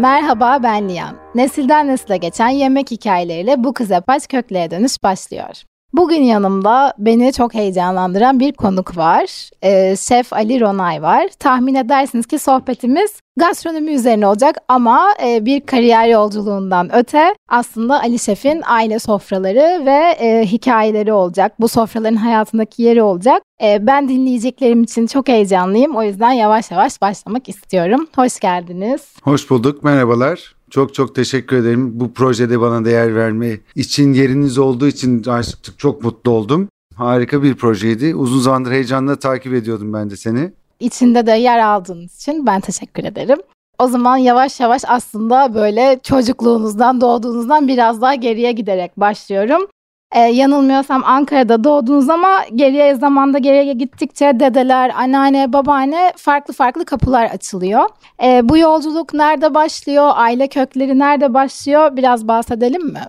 Merhaba ben Liyan. Nesilden nesile geçen yemek hikayeleriyle bu kız yapaç köklere dönüş başlıyor. Bugün yanımda beni çok heyecanlandıran bir konuk var. Ee, Şef Ali Ronay var. Tahmin edersiniz ki sohbetimiz gastronomi üzerine olacak ama e, bir kariyer yolculuğundan öte aslında Ali Şef'in aile sofraları ve e, hikayeleri olacak. Bu sofraların hayatındaki yeri olacak. E, ben dinleyeceklerim için çok heyecanlıyım. O yüzden yavaş yavaş başlamak istiyorum. Hoş geldiniz. Hoş bulduk, merhabalar. Çok çok teşekkür ederim. Bu projede bana değer verme için yeriniz olduğu için artık çok mutlu oldum. Harika bir projeydi. Uzun zamandır heyecanla takip ediyordum ben de seni. İçinde de yer aldığınız için ben teşekkür ederim. O zaman yavaş yavaş aslında böyle çocukluğunuzdan, doğduğunuzdan biraz daha geriye giderek başlıyorum. Ee, yanılmıyorsam Ankara'da doğdunuz ama geriye zamanda geriye gittikçe dedeler, anneanne, babaanne farklı farklı kapılar açılıyor. Ee, bu yolculuk nerede başlıyor? Aile kökleri nerede başlıyor? Biraz bahsedelim mi?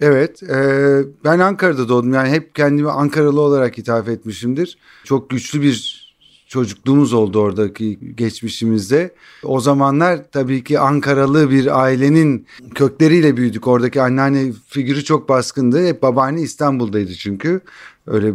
Evet, e, ben Ankara'da doğdum. Yani hep kendimi Ankaralı olarak hitap etmişimdir. Çok güçlü bir çocukluğumuz oldu oradaki geçmişimizde. O zamanlar tabii ki Ankaralı bir ailenin kökleriyle büyüdük. Oradaki anneanne figürü çok baskındı. Hep babaanne İstanbul'daydı çünkü. Öyle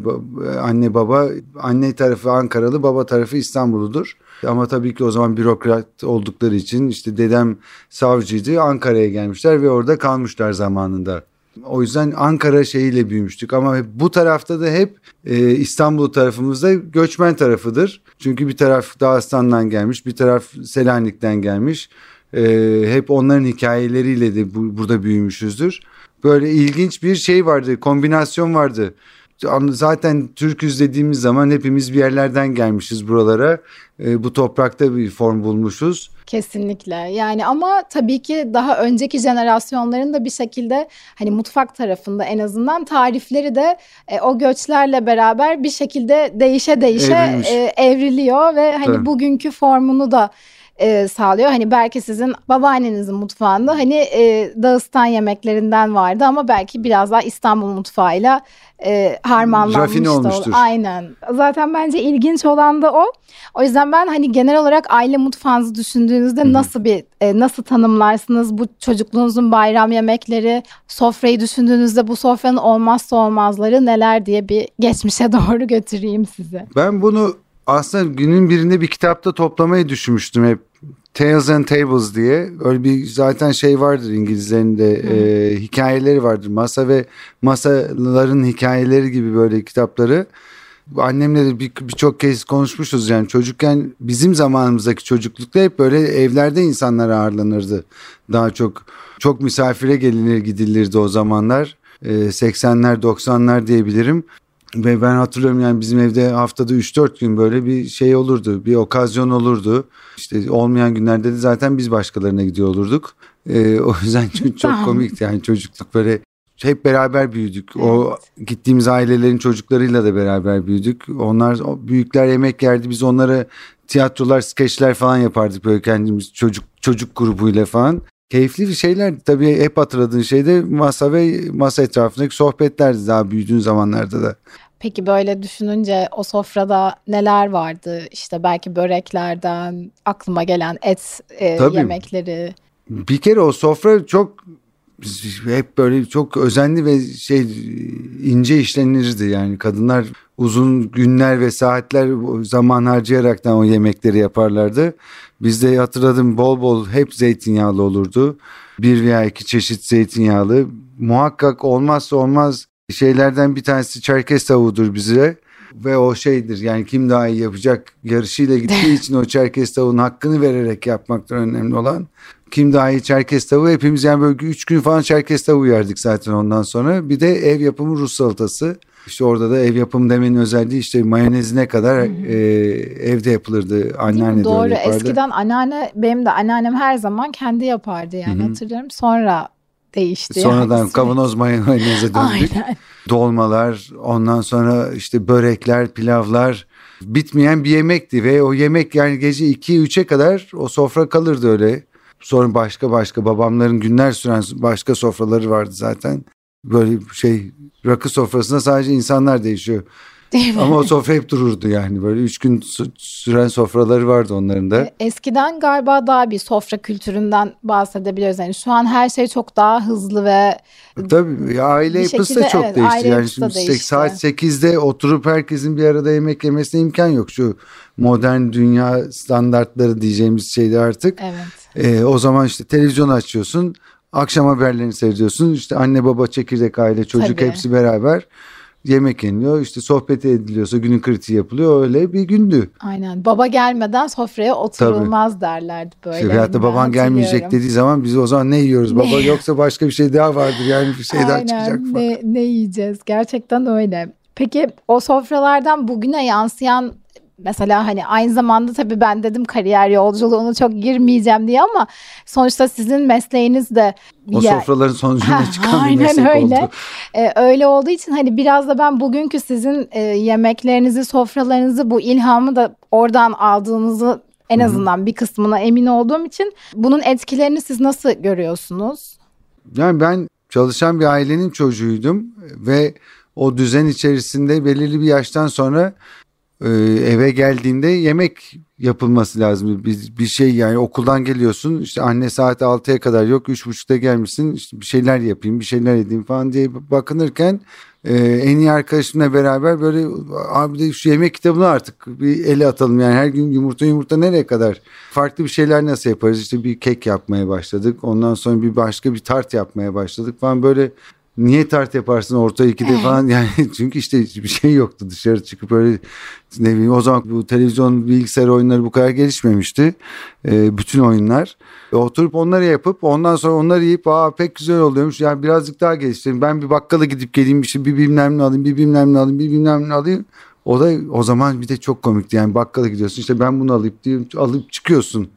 anne baba, anne tarafı Ankaralı, baba tarafı İstanbulludur. Ama tabii ki o zaman bürokrat oldukları için işte dedem savcıydı. Ankara'ya gelmişler ve orada kalmışlar zamanında. O yüzden Ankara şeyiyle büyümüştük ama bu tarafta da hep e, İstanbul tarafımızda göçmen tarafıdır. Çünkü bir taraf Dağıstan'dan gelmiş, bir taraf Selanik'ten gelmiş. E, hep onların hikayeleriyle de bu, burada büyümüşüzdür. Böyle ilginç bir şey vardı, kombinasyon vardı. Zaten Türküz dediğimiz zaman hepimiz bir yerlerden gelmişiz buralara. E, bu toprakta bir form bulmuşuz. Kesinlikle yani ama tabii ki daha önceki jenerasyonların da bir şekilde hani mutfak tarafında en azından tarifleri de e, o göçlerle beraber bir şekilde değişe değişe Evrilmiş. e, evriliyor ve hani Tabii. bugünkü formunu da e, sağlıyor. Hani belki sizin babaannenizin mutfağında hani e, Dağıstan yemeklerinden vardı ama belki biraz daha İstanbul mutfağıyla e, harmanlanmış Rafine da ol- olmuştur. Aynen. Zaten bence ilginç olan da o. O yüzden ben hani genel olarak aile mutfağınızı düşündüğünüzde nasıl bir e, nasıl tanımlarsınız bu çocukluğunuzun bayram yemekleri, sofrayı düşündüğünüzde bu sofranın olmazsa olmazları neler diye bir geçmişe doğru götüreyim sizi. Ben bunu aslında günün birinde bir kitapta toplamayı düşünmüştüm hep. Tales and Tables diye. Öyle bir zaten şey vardır İngilizlerin de e, hikayeleri vardır. Masa ve masaların hikayeleri gibi böyle kitapları. Annemle de bir- birçok kez konuşmuşuz yani çocukken bizim zamanımızdaki çocuklukta hep böyle evlerde insanlar ağırlanırdı. Daha çok çok misafire gelinir gidilirdi o zamanlar. E, 80'ler 90'lar diyebilirim. Ve ben hatırlıyorum yani bizim evde haftada 3-4 gün böyle bir şey olurdu. Bir okazyon olurdu. İşte olmayan günlerde de zaten biz başkalarına gidiyor olurduk. Ee, o yüzden çok, çok komikti yani çocukluk böyle hep beraber büyüdük. O gittiğimiz ailelerin çocuklarıyla da beraber büyüdük. Onlar büyükler yemek yerdi. Biz onlara tiyatrolar, skeçler falan yapardık böyle kendimiz çocuk çocuk grubuyla falan. Keyifli bir şeyler tabii hep hatırladığın şey de masa ve masa etrafındaki sohbetlerdi daha büyüdüğün zamanlarda da. Peki böyle düşününce o sofrada neler vardı? İşte belki böreklerden aklıma gelen et e, Tabii. yemekleri. Bir kere o sofra çok hep böyle çok özenli ve şey ince işlenirdi yani kadınlar uzun günler ve saatler zaman harcayaraktan o yemekleri yaparlardı. Bizde hatırladım bol bol hep zeytinyağlı olurdu. Bir veya iki çeşit zeytinyağlı. Muhakkak olmazsa olmaz şeylerden bir tanesi çerkez tavuğudur bize. Ve o şeydir yani kim daha iyi yapacak yarışıyla gittiği için o çerkez tavuğun hakkını vererek yapmaktan önemli olan. kim daha iyi Çerkez tavuğu hepimiz yani böyle 3 gün falan Çerkez tavuğu yerdik zaten ondan sonra. Bir de ev yapımı Rus salatası. İşte orada da ev yapımı demenin özelliği işte mayonezine kadar e, evde yapılırdı. Anneanne de Doğru. öyle yapardı. Eskiden anneanne benim de anneannem her zaman kendi yapardı yani hatırlıyorum. Sonra değişti. Sonradan yani. kavanoz mayoneze döndük. Aynen. dolmalar, ondan sonra işte börekler, pilavlar bitmeyen bir yemekti ve o yemek yani gece 2-3'e kadar o sofra kalırdı öyle. Sonra başka başka babamların günler süren başka sofraları vardı zaten. Böyle şey rakı sofrasında sadece insanlar değişiyor. Değil mi? Ama o sofra hep dururdu yani böyle 3 gün sü- süren sofraları vardı onların da. Eskiden galiba daha bir sofra kültüründen bahsedebiliyoruz. Yani şu an her şey çok daha hızlı ve Tabii ya aile yapısı da çok evet, değişti. Yani şimdi değişti. saat 8'de oturup herkesin bir arada yemek yemesine imkan yok. Şu modern dünya standartları diyeceğimiz şeyde artık. evet. Ee, o zaman işte televizyon açıyorsun. Akşam haberlerini seyrediyorsun. İşte anne baba çekirdek aile çocuk Tabii. hepsi beraber yemek yeniliyor. İşte sohbet ediliyorsa günün kritiği yapılıyor. Öyle bir gündü. Aynen. Baba gelmeden sofraya oturulmaz derlerdi böyle. Veyahut da Ben baban gelmeyecek dediği zaman biz o zaman ne yiyoruz baba Ne? yoksa başka bir şey daha vardır yani bir şey daha Aynen. çıkacak falan. Ne, ne yiyeceğiz? Gerçekten öyle. Peki o sofralardan bugüne yansıyan mesela hani aynı zamanda tabii ben dedim kariyer yolculuğuna çok girmeyeceğim diye ama sonuçta sizin mesleğiniz de O yer- sofraların sonucunda çıkan bir aynen meslek öyle. oldu. Ee, öyle olduğu için hani biraz da ben bugünkü sizin e, yemeklerinizi, sofralarınızı bu ilhamı da oradan aldığınızı en azından bir kısmına emin olduğum için bunun etkilerini siz nasıl görüyorsunuz? Yani ben çalışan bir ailenin çocuğuydum ve o düzen içerisinde belirli bir yaştan sonra e, eve geldiğimde yemek yapılması lazım. Bir, bir şey yani okuldan geliyorsun işte anne saat 6'ya kadar yok 3.30'da gelmişsin işte bir şeyler yapayım bir şeyler edeyim falan diye bakınırken e, en iyi arkadaşımla beraber böyle abi de şu yemek kitabını artık bir ele atalım. Yani her gün yumurta yumurta nereye kadar? Farklı bir şeyler nasıl yaparız? İşte bir kek yapmaya başladık ondan sonra bir başka bir tart yapmaya başladık falan. Böyle niye tart yaparsın orta ikide falan? Yani çünkü işte bir şey yoktu. Dışarı çıkıp öyle ne bileyim o zaman bu televizyon bilgisayar oyunları bu kadar gelişmemişti. Ee, bütün oyunlar. E, oturup onları yapıp ondan sonra onları yiyip aa pek güzel oluyormuş. Yani birazcık daha geliştireyim. Ben bir bakkala gidip geleyim bir şey bir bilmem ne alayım bir bilmem ne alayım bir bilmem ne alayım. O da o zaman bir de çok komikti. Yani bakkala gidiyorsun işte ben bunu alıp diye alıp çıkıyorsun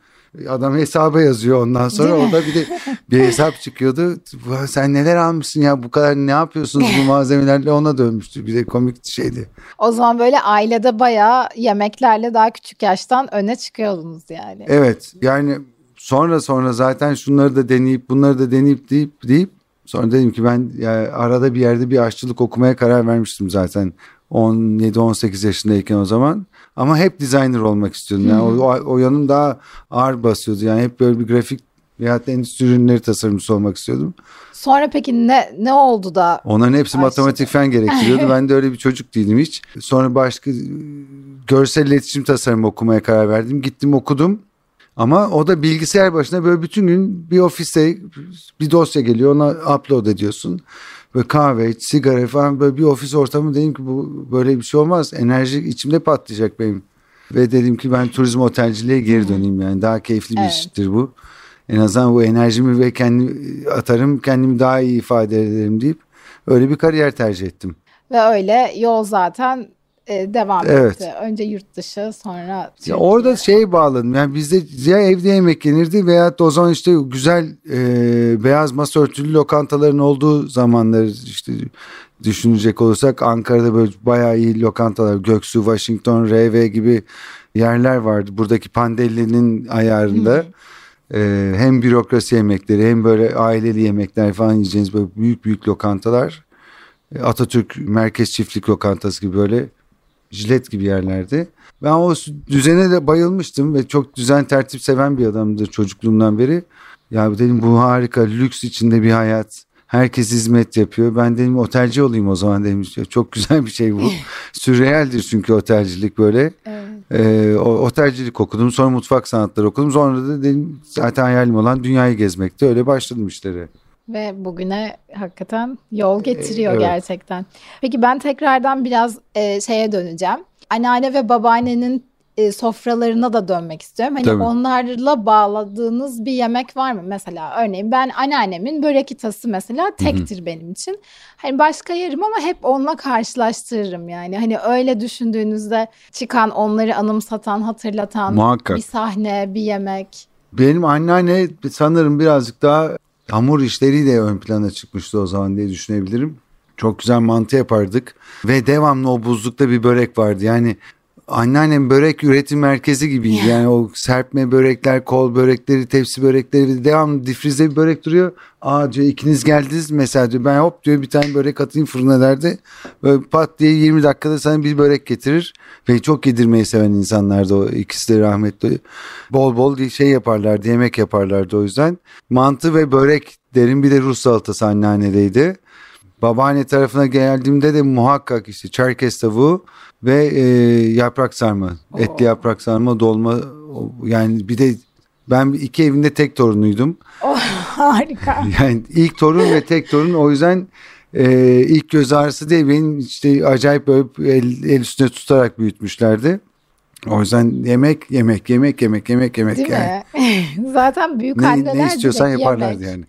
Adam hesaba yazıyor ondan sonra Değil mi? orada bir de bir hesap çıkıyordu. "Vay, Sen neler almışsın ya bu kadar ne yapıyorsunuz bu malzemelerle ona dönmüştü. Bir de komik şeydi. O zaman böyle ailede bayağı yemeklerle daha küçük yaştan öne çıkıyordunuz yani. Evet yani sonra sonra zaten şunları da deneyip bunları da deneyip deyip deyip sonra dedim ki ben ya arada bir yerde bir aşçılık okumaya karar vermiştim zaten 17-18 yaşındayken o zaman. Ama hep designer olmak istiyordum. Yani o, o, o yanım daha ağır basıyordu. Yani hep böyle bir grafik veyahut da endüstri ürünleri tasarımcısı olmak istiyordum. Sonra peki ne ne oldu da Onların hepsi Ay, matematik fen gerektiriyordu. ben de öyle bir çocuk değilim hiç. Sonra başka e, görsel iletişim tasarımı okumaya karar verdim. Gittim okudum. Ama o da bilgisayar başına böyle bütün gün bir ofiste bir dosya geliyor ona upload ediyorsun. Böyle kahve, sigara falan böyle bir ofis ortamı dedim ki bu böyle bir şey olmaz. Enerji içimde patlayacak benim. Ve dedim ki ben turizm otelciliğe geri döneyim yani daha keyifli bir Evet. iştir bu. En azından bu enerjimi ve kendi atarım kendimi daha iyi ifade ederim deyip öyle bir kariyer tercih ettim. ve öyle yol zaten e, devam Evet. etti. Önce yurt dışı sonra Ya Türkiye. orada şey bağladım yani bizde ya evde yemek yenirdi veya o zaman işte güzel e, beyaz masa örtülü lokantaların olduğu zamanları işte düşünecek olursak Ankara'da böyle bayağı iyi lokantalar Göksu, Washington, RV gibi yerler vardı. Buradaki Pandelli'nin ayarında. E, hem bürokrasi yemekleri hem böyle aileli yemekler falan yiyeceğiniz böyle büyük büyük lokantalar. E, Atatürk Merkez Çiftlik Lokantası gibi böyle jilet gibi yerlerdi. Ben o düzene de bayılmıştım ve çok düzen tertip seven bir adamdır çocukluğumdan beri. Ya dedim bu harika lüks içinde bir hayat. Herkes hizmet yapıyor. Ben dedim otelci olayım o zaman dedim. Çok güzel bir şey bu. Sürrealdir çünkü otelcilik böyle. Evet. Ee, otelcilik okudum. Sonra mutfak sanatları okudum. Sonra da dedim zaten hayalim olan dünyayı gezmekti. Öyle başladım işlere. Ve bugüne hakikaten yol getiriyor evet. gerçekten. Peki ben tekrardan biraz e, şeye döneceğim. Anneanne ve babaannenin e, sofralarına da dönmek istiyorum. Hani Tabii. onlarla bağladığınız bir yemek var mı? Mesela örneğin ben anneannemin börekitası mesela tektir benim için. Hani başka yerim ama hep onunla karşılaştırırım yani. Hani öyle düşündüğünüzde çıkan onları anımsatan, hatırlatan Muhakkak. bir sahne, bir yemek. Benim anneanne sanırım birazcık daha hamur işleriyle ön plana çıkmıştı o zaman diye düşünebilirim. Çok güzel mantı yapardık ve devamlı o buzlukta bir börek vardı. Yani anneannem börek üretim merkezi gibiydi. Yani o serpme börekler, kol börekleri, tepsi börekleri bir de devamlı difrize bir börek duruyor. Aa diyor ikiniz geldiniz mesela diyor ben hop diyor bir tane börek atayım fırına derdi. Böyle pat diye 20 dakikada sana bir börek getirir. Ve çok yedirmeyi seven insanlardı o ikisi de rahmetli. Bol bol şey yaparlardı yemek yaparlardı o yüzden. Mantı ve börek derin bir de Rus salatası anneannedeydi. Babaanne tarafına geldiğimde de muhakkak işte çerkez tavuğu ve e, yaprak sarma. Etli yaprak sarma, dolma. Yani bir de ben iki evinde tek torunuydum. Oh, harika. Yani ilk torun ve tek torun o yüzden e, ilk göz ağrısı değil benim işte acayip böyle el, el üstüne tutarak büyütmüşlerdi. O yüzden yemek, yemek, yemek, yemek, yemek, yemek. Değil yani. mi? Zaten büyük Ne, anneler ne istiyorsan yaparlardı yemek. yani.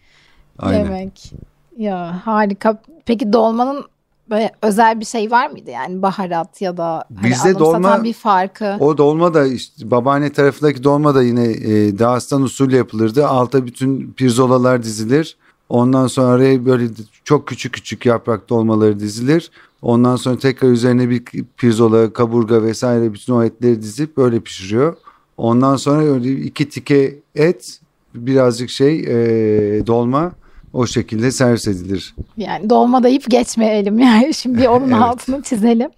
Aynen. Yemek. Ya harika. Peki dolmanın böyle özel bir şey var mıydı? Yani baharat ya da hani Bizde dolma- bir farkı. O dolma da işte babaanne tarafındaki dolma da yine e, Dağıstan usulü yapılırdı. Alta bütün pirzolalar dizilir. Ondan sonra araya böyle çok küçük küçük yaprak dolmaları dizilir. Ondan sonra tekrar üzerine bir pirzola, kaburga vesaire bütün o etleri dizip böyle pişiriyor. Ondan sonra öyle iki tike et, birazcık şey e, dolma o şekilde servis edilir. Yani dolma deyip geçmeyelim yani. Şimdi onun Evet. altını çizelim.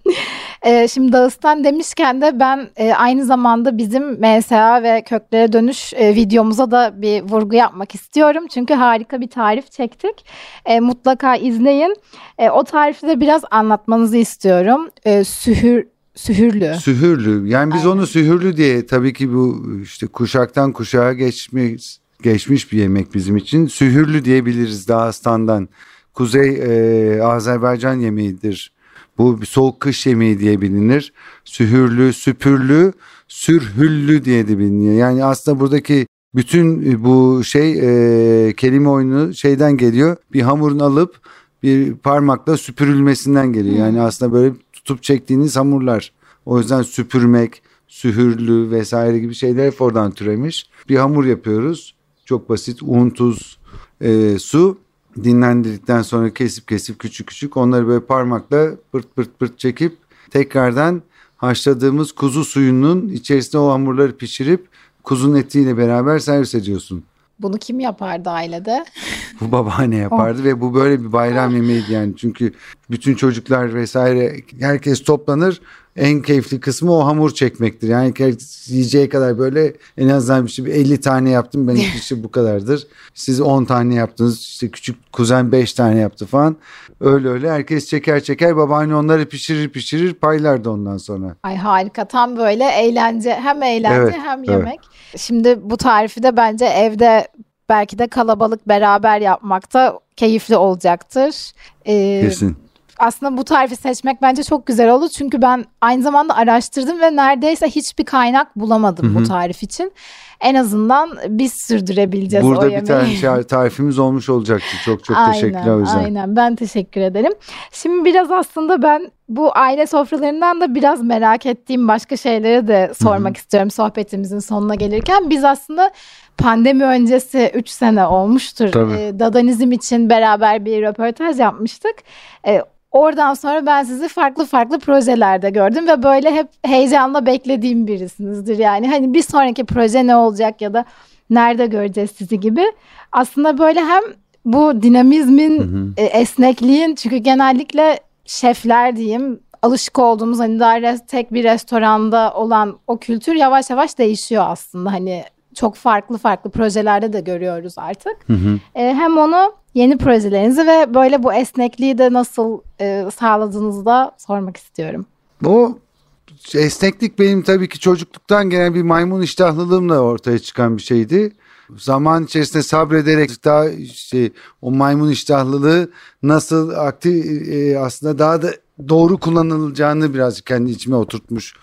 Ee, şimdi Dağıstan demişken de ben e, aynı zamanda bizim MSA ve köklere dönüş e, videomuza da bir vurgu yapmak istiyorum. Çünkü harika bir tarif çektik. E, mutlaka izleyin. E, o tarifi de biraz anlatmanızı istiyorum. E, sühür Sühürlü. Sühürlü. Yani biz Aynen. onu sühürlü diye tabii ki bu işte kuşaktan kuşağa geçmiş geçmiş bir yemek bizim için. Sühürlü diyebiliriz Dağıstan'dan. Kuzey e, Azerbaycan yemeğidir. Bu bir soğuk kış yemeği diye bilinir. Sühürlü, süpürlü, sürhüllü diye de biliniyor. Yani aslında buradaki bütün bu şey e, kelime oyunu şeyden geliyor. Bir hamurun alıp bir parmakla süpürülmesinden geliyor. Yani aslında böyle tutup çektiğiniz hamurlar. O yüzden süpürmek, sühürlü vesaire gibi şeyler hep oradan türemiş. Bir hamur yapıyoruz. Çok basit un, tuz, e, su. Dinlendirdikten sonra kesip kesip küçük küçük onları böyle parmakla pırt pırt pırt çekip tekrardan haşladığımız kuzu suyunun içerisine o hamurları pişirip kuzun etiyle beraber servis ediyorsun. Bunu kim yapardı ailede? Bu babaanne yapardı ve bu böyle bir bayram yemeğiydi yani. Çünkü bütün çocuklar vesaire herkes toplanır. En keyifli kısmı o hamur çekmektir. Yani yiyeceği kadar böyle en azından işte bir 50 tane yaptım. Ben işte bu kadardır. Siz 10 tane yaptınız. İşte küçük kuzen 5 tane yaptı falan. Öyle öyle herkes çeker çeker. Babaanne onları pişirir pişirir paylardı ondan sonra. Ay harika tam böyle eğlence hem eğlence Evet, hem evet. yemek. Şimdi bu tarifi de bence evde belki de kalabalık beraber yapmakta keyifli olacaktır. Ee, Kesin. Aslında bu tarifi seçmek bence çok güzel oldu. Çünkü ben aynı zamanda araştırdım ve neredeyse hiçbir kaynak bulamadım bu tarif için. En azından biz sürdürebileceğiz o Burada bir yemeği. tane tarifimiz olmuş olacaktı. Çok çok teşekkürler o yüzden. Aynen ben teşekkür ederim. Şimdi biraz aslında ben bu aile sofralarından da biraz merak ettiğim başka şeyleri de sormak istiyorum sohbetimizin sonuna gelirken. Biz aslında pandemi öncesi 3 sene olmuştur. Tabii. Ee, Dadanizm için beraber bir röportaj yapmıştık. Ee, Oradan sonra ben sizi farklı farklı projelerde gördüm ve böyle hep heyecanla beklediğim birisinizdir. Yani hani bir sonraki proje ne olacak ya da nerede göreceğiz sizi gibi. Aslında böyle hem bu dinamizmin, e, esnekliğin çünkü genellikle şefler diyeyim alışık olduğumuz hani daha res- tek bir restoranda olan o kültür yavaş yavaş değişiyor aslında. Hani çok farklı farklı projelerde de görüyoruz artık. E, hem onu yeni projelerinizi ve böyle bu esnekliği de nasıl e, sağladığınızı da sormak istiyorum. O esneklik benim tabii ki çocukluktan gelen bir maymun iştahlılığımla ortaya çıkan bir şeydi. Zaman içerisinde sabrederek daha işte o maymun iştahlılığı nasıl aktif e, aslında daha da doğru kullanılacağını birazcık kendi içime oturtmuş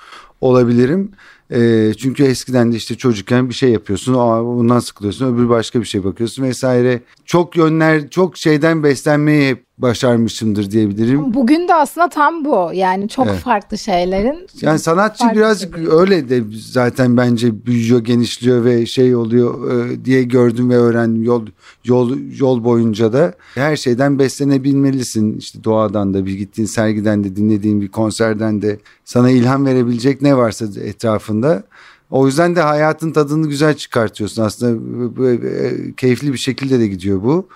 olabilirim. E, çünkü eskiden de işte çocukken bir şey yapıyorsun, bundan sıkılıyorsun, öbür başka bir şey bakıyorsun vesaire. Çok yönler, çok şeyden beslenmeyi hep başarmışımdır diyebilirim. Bugün de aslında tam bu. Yani çok Evet. farklı şeylerin. Yani sanatçı birazcık şeyler. öyle de zaten bence büyüyor, genişliyor ve şey oluyor e, diye gördüm ve öğrendim yol yol yol boyunca da her şeyden beslenebilmelisin. İşte doğadan da bir gittiğin sergiden de dinlediğin bir konserden de sana ilham verebilecek ne varsa etrafında. O yüzden de hayatın tadını güzel çıkartıyorsun aslında böyle, e, keyifli bir şekilde de gidiyor bu.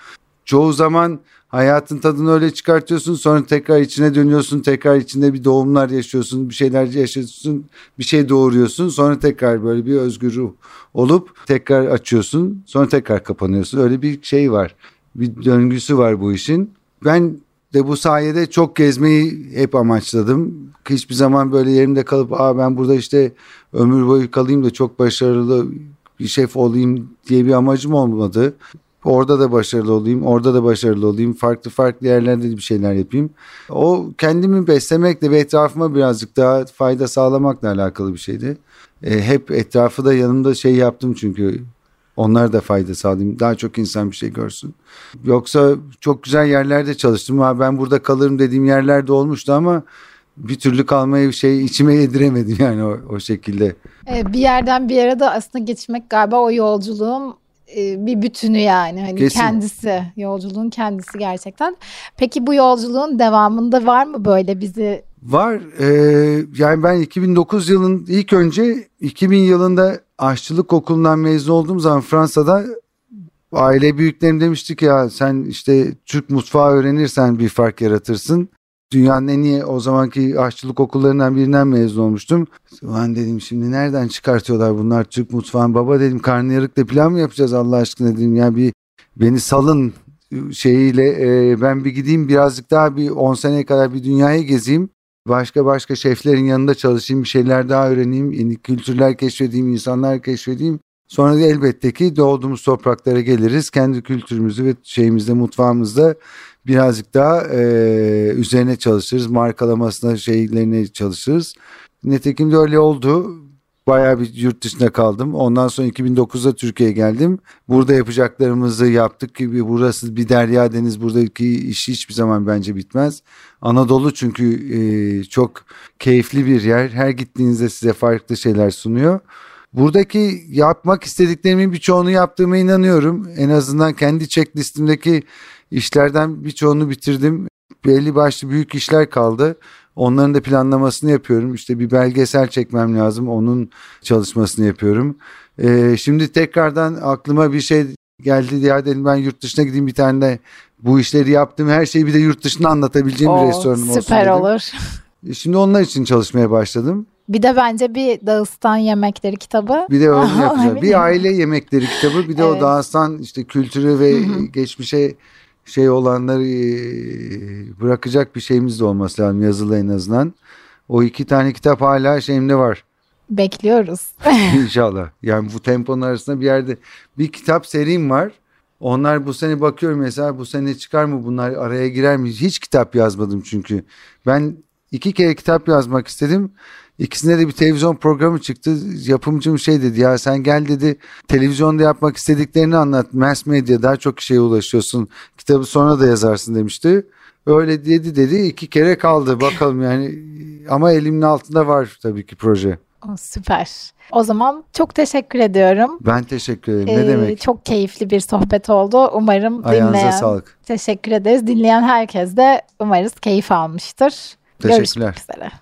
Çoğu zaman hayatın tadını öyle çıkartıyorsun sonra tekrar içine dönüyorsun tekrar içinde bir doğumlar yaşıyorsun bir şeyler yaşıyorsun bir şey doğuruyorsun sonra tekrar böyle bir özgür ruh olup tekrar açıyorsun sonra tekrar kapanıyorsun. Öyle bir şey var bir döngüsü var bu işin. Ben de bu sayede çok gezmeyi hep amaçladım. Hiçbir zaman böyle yerimde kalıp Aa, ben burada işte ömür boyu kalayım da çok başarılı bir şef olayım diye bir amacım olmadı. Orada da başarılı olayım, orada da başarılı olayım, farklı farklı yerlerde de bir şeyler yapayım. O kendimi beslemekle ve etrafıma birazcık daha fayda sağlamakla alakalı bir şeydi. E, hep etrafı da yanımda şey yaptım çünkü onlar da fayda sağlayayım. Daha çok insan bir şey görsün. Yoksa çok güzel yerlerde çalıştım. Ha, ben burada kalırım dediğim yerlerde olmuştu ama bir türlü kalmayı şey içime yediremedim yani o, o şekilde. Ee, bir yerden bir yere de aslında geçmek galiba o yolculuğun e, bir bütünü yani. Hani Kesin. kendisi, yolculuğun kendisi gerçekten. Peki bu yolculuğun devamında var mı böyle bizi Var. Ee, yani ben 2009 yılın ilk önce 2000 yılında aşçılık okulundan mezun olduğum zaman Fransa'da aile büyüklerim demişti ki ya sen işte Türk mutfağı öğrenirsen bir fark yaratırsın. Dünyanın en iyi o zamanki aşçılık okullarından birinden mezun olmuştum. Ulan dedim şimdi nereden çıkartıyorlar bunlar Türk mutfağını? Baba dedim karnıyarıkla plan mı yapacağız Allah aşkına dedim. Ya bir beni salın şeyiyle e, ben bir gideyim birazcık daha bir 10 seneye kadar bir dünyayı gezeyim. Başka başka şeflerin yanında çalışayım, bir şeyler daha öğreneyim, yeni kültürler keşfedeyim, insanlar keşfedeyim. Sonra da elbette ki doğduğumuz topraklara geliriz. Kendi kültürümüzü ve şeyimizde, mutfağımızda birazcık daha e, üzerine çalışırız. Markalamasına, şeylerine çalışırız. Nitekim de öyle oldu. Bayağı bir yurt dışında kaldım. Ondan sonra 2009'da Türkiye'ye geldim. Burada yapacaklarımızı yaptık gibi burası bir derya deniz. Buradaki iş hiçbir zaman bence bitmez. Anadolu çünkü e, çok keyifli bir yer. Her gittiğinizde size farklı şeyler sunuyor. Buradaki yapmak istediklerimin birçoğunu yaptığıma inanıyorum. En azından kendi checklistimdeki işlerden birçoğunu bitirdim. Belli başlı büyük işler kaldı. Onların da planlamasını yapıyorum. İşte bir belgesel çekmem lazım. Onun çalışmasını yapıyorum. Ee, şimdi tekrardan aklıma bir şey geldi. Ya dedim ben yurt dışına gideyim bir tane de bu işleri yaptım. Her şeyi bir de yurt dışında anlatabileceğim bir o restoranım olsun süper olur. E, Şimdi onlar için çalışmaya başladım. Bir de bence bir Dağıstan yemekleri kitabı. Bir de onu yapacağım. Bir aile yemekleri kitabı bir de o Evet. Dağıstan işte kültürü ve geçmişe şey olanları e, bırakacak bir şeyimiz de olması lazım yazılı en azından. O iki tane kitap hala şeyimde var Bekliyoruz. inşallah. Yani bu temponun arasında bir yerde bir kitap serim var. Onlar bu sene bakıyorum mesela bu sene çıkar mı bunlar araya girer mi? Hiç kitap yazmadım çünkü. Ben iki kere kitap yazmak istedim. İkisinde de bir televizyon programı çıktı. Yapımcım şey dedi ya sen gel dedi televizyonda yapmak istediklerini anlat. Mass medya daha çok şeye ulaşıyorsun. Kitabı sonra da yazarsın demişti. Öyle dedi dedi iki kere kaldı bakalım yani. Ama elimin altında var tabii ki proje. Süper. O zaman çok teşekkür ediyorum. Ben teşekkür ederim. Ne Ee, demek? Çok keyifli bir sohbet oldu. Umarım Ayağınıza dinleyen, sağlık. teşekkür ederiz. Dinleyen herkes de umarız keyif almıştır. Teşekkürler. Görüşmek üzere.